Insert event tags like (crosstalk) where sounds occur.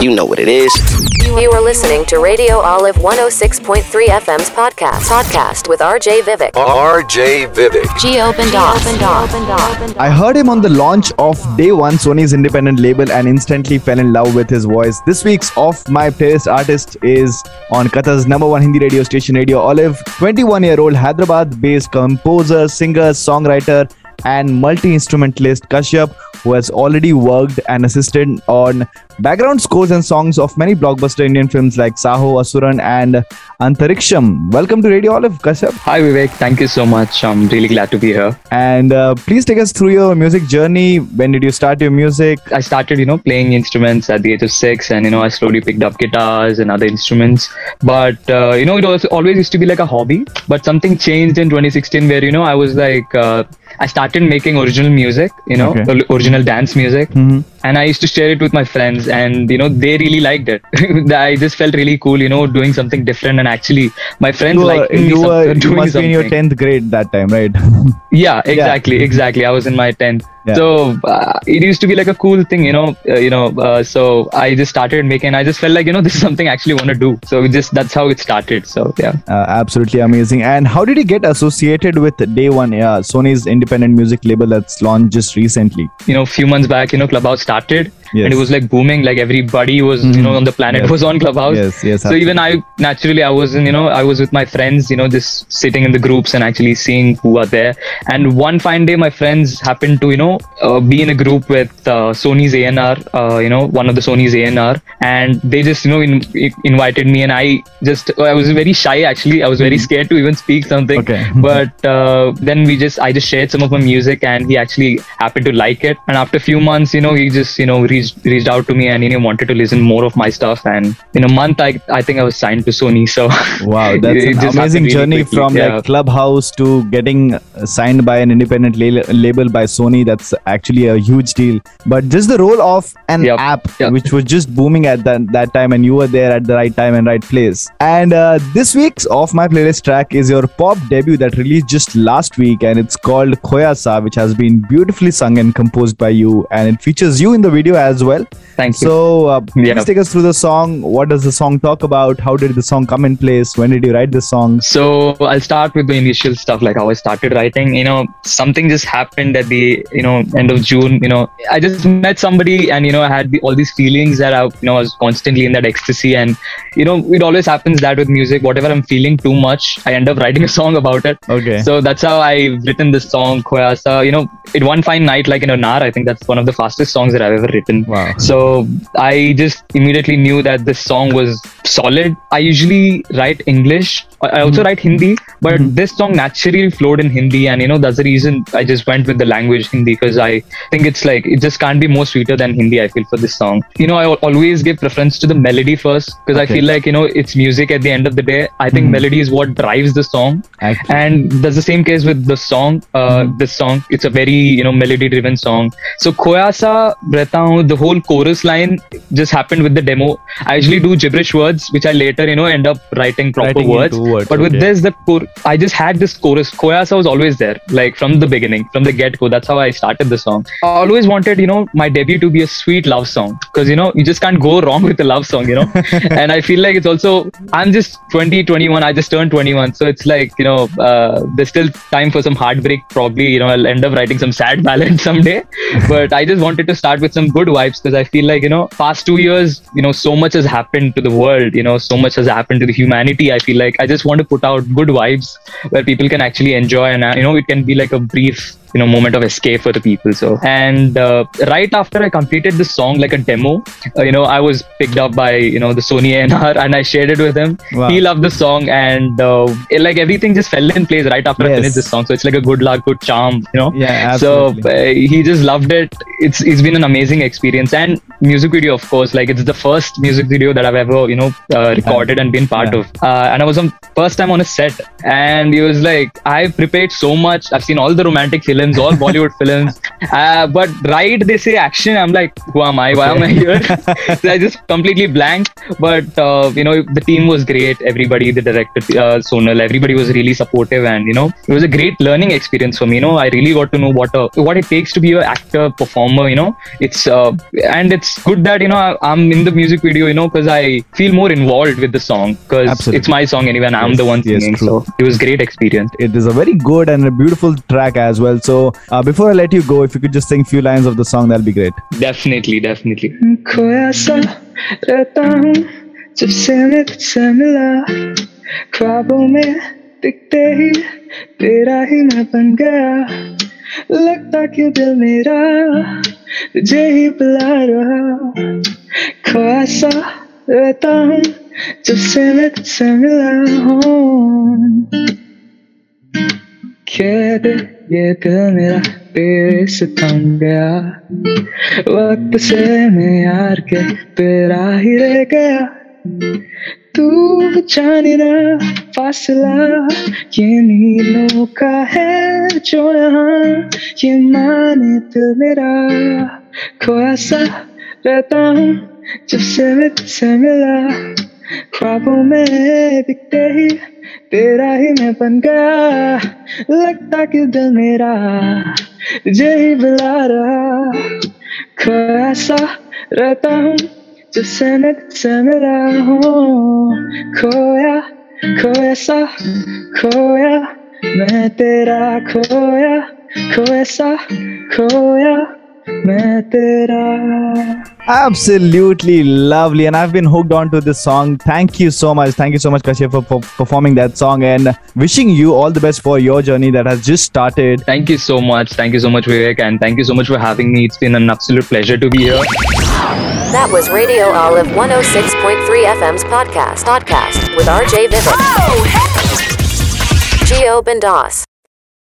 You know what it is. You are listening to Radio Olive 106.3 FM's podcast. Podcast with RJ Vivek. RJ Vivek. G opened off. I heard him on the launch of Day One, Sony's independent label, and instantly fell in love with his voice. This week's Off My Playlist artist is on Qatar's number one Hindi radio station, Radio Olive. 21 year old Hyderabad based composer, singer, songwriter, and multi instrumentalist Kashyap, who has already worked and assisted on background scores and songs of many blockbuster Indian films like Saaho, Asuran, and Antariksham. Welcome to Radio Olive, Kashyap. Hi Vivek, thank you so much. I'm really glad to be here. And uh, please take us through your music journey. When did you start your music? I started, you know, playing instruments at the age of six, and you know, I slowly picked up guitars and other instruments. But uh, you know, it was always used to be like a hobby. But something changed in 2016, where you know, I was like, uh, I started making original music, you know, Okay. original dance music, Mhm. and I used to share it with my friends, and you know, they really liked it. (laughs) I just felt really cool, you know, doing something different, and actually, my friends You, me you, were, (laughs) you must be in your 10th grade that time, right? (laughs) Yeah, exactly, exactly. I was in my tenth, Yeah. so uh, it used to be like a cool thing, you know. Uh, you know, uh, so I just started making. I just felt like you know (laughs) this is something I actually want to do. So just that's how it started. So yeah. Uh, absolutely amazing. And how did you get associated with Day One, yeah, Sony's independent music label that's launched just recently? you know, a few months back, you know, Clubhouse started Yes. and it was like booming. Like everybody was, you know, on the planet Yes. was on Clubhouse. Yes, yes, So even I, naturally, I was in, you know, I was with my friends, you know, just sitting in the groups and actually seeing who are there. And one fine day, my friends happened to, you know, uh, be in a group with uh, Sony's A&R, uh, you know, one of the Sony's A&R, and they just, you know, in, i- invited me, and I just, I was very shy actually. I was very scared to even speak something. Okay. (laughs) but uh, then we just, I just shared some of my music, and he actually happened to like it. And after a few months, you know, he just, you know, reached reached out to me, and you know, wanted to listen more of my stuff. And in a month, I, I think I was signed to Sony. So Wow, (laughs) that's an amazing really journey quickly. from Yeah. like Clubhouse to getting uh, signed by an independent la- label by Sony. That's actually a huge deal. But just the role of an Yep, app, yep. which was just booming at that, that time, and you were there at the right time and right place. And uh, this week's Off My Playlist track is your pop debut that released just last week, and it's called Khoya Sa, which has been beautifully sung and composed by you, and it features you in the video as well. thank you. So, uh, (laughs) please take us through the song. What does the song talk about? How did the song come in place? When did you write the song? So I'll start with the initial stuff, like how I started writing. You know, something just happened at the you know end of June. You know, I just met somebody, and you know, I had the, all these feelings that I you know I was constantly in that ecstasy, and you know, it always happens that with music, whatever I'm feeling too much, I end up writing a song about it. Okay. So that's how I've written this song, Khoya Sa. You know, it one fine night, like in an hour, I think that's one of the fastest songs that I've ever written. Wow. So I just immediately knew that this song was solid. I usually write English. I also hmm. write Hindi, but hmm. this song naturally flowed in Hindi, and you know that's the reason I just went with the language Hindi because I think it's like it just can't be more sweeter than Hindi. I feel for this song. You know, I always give preference to the melody first because I feel like you know it's music at the end of the day. I think hmm. melody is what drives the song, Actually. and that's the same case with the song. Uh, This song, it's a very you know melody-driven song. So Khoya Sa Rehta Hoon, the whole chorus line just happened with the demo. I usually do gibberish words, which I later you know end up writing proper Writing words. words, But with this, the chor- I just had this chorus. Khoya Sa was always there, like from the beginning, from the get-go. That's how I started the song. I always wanted you know my debut to be a sweet love song because you know you just can't go wrong with a love song, you know. (laughs) and I feel like it's also I'm just 20, 21. I just turned 21, so it's like you know uh, there's still time for some heartbreak. Probably you know I'll end up writing some sad (laughs) ballad someday. but I just wanted to start with some good vibes because I feel like you know past two years you know so much has happened to the world. You know so much has happened to the humanity. I feel like I just want to put out good vibes where people can actually enjoy and uh, you know it can be like a brief you know moment of escape for the people so. And uh, right after i completed the song like a demo uh, you know i was picked up by you know the sony A&R (laughs) and i shared it with him. Wow. he loved the song and uh, it, like everything just fell in place right after i finished this song. So it's like a good luck good charm you know. Yeah, so absolutely. uh, he just loved it. It's it's been an amazing experience. And music video of course like it's the first music video that i've ever you know uh, recorded and been part Yeah. of. Uh, and i was on first time on a set. And he was like i've prepared so much. I've seen all the romantic films films, all Bollywood (laughs) films. Uh, but right, they say action. I'm like, who am I? Why am I here? so (laughs) I just completely blank. But uh, you know, the team was great. Everybody, the director, uh, Sonal, everybody was really supportive, and you know, it was a great learning experience for me. You know, I really got to know what a, what it takes to be an actor, performer. You know, it's uh, and it's good that you know I, I'm in the music video. You know, because I feel more involved with the song because it's my song anyway, and I'm Yes, the one singing. true. so it was great experience. It is a very good and a beautiful track as well. So uh, before I let you go, if you could just sing a few lines of the song, that'll be great. Definitely, definitely. खोया सा रहता हूँ जब से मैं तुझसे मिला ख्वाबों में दिखते ही तेरा ही मैं बन गया लगता कि दिल मेरा तुझे ही बुला रहा खोया सा रहता हूँ जब से मैं तुझसे मिला हूँ खेद ये दिल मेरा तेरे से थम गया वक्त से मैं यार के तेरा ही रह गया। तू जाने ना फासला ये नीलों का है जो यहाँ, ये माने दिल मेरा। खोया सा रहता हूँ जब से मैं तुझसे मिला, ख्वाबों में दिखते ही तेरा ही मैं बन गया। लगता कि दिल मेरा तुझे ही बुला रहा। खोया सा रहता हूँ जब से मैं तुझसे मिला हूँ। खोया खोया सा खोया, मैं तेरा खोया। खोया सा खोया, मैं तेरा। Absolutely lovely, and I've been hooked on to this song. Thank you so much. Thank you so much, Kashyap, for, for performing that song, and wishing you all the best for your journey that has just started. Thank you so much. Thank you so much, Vivek, and thank you so much for having me. It's been an absolute pleasure to be here. That was Radio Olive 106.3 FM's podcast. Podcast with RJ Vivek. Jiyo Bindaas.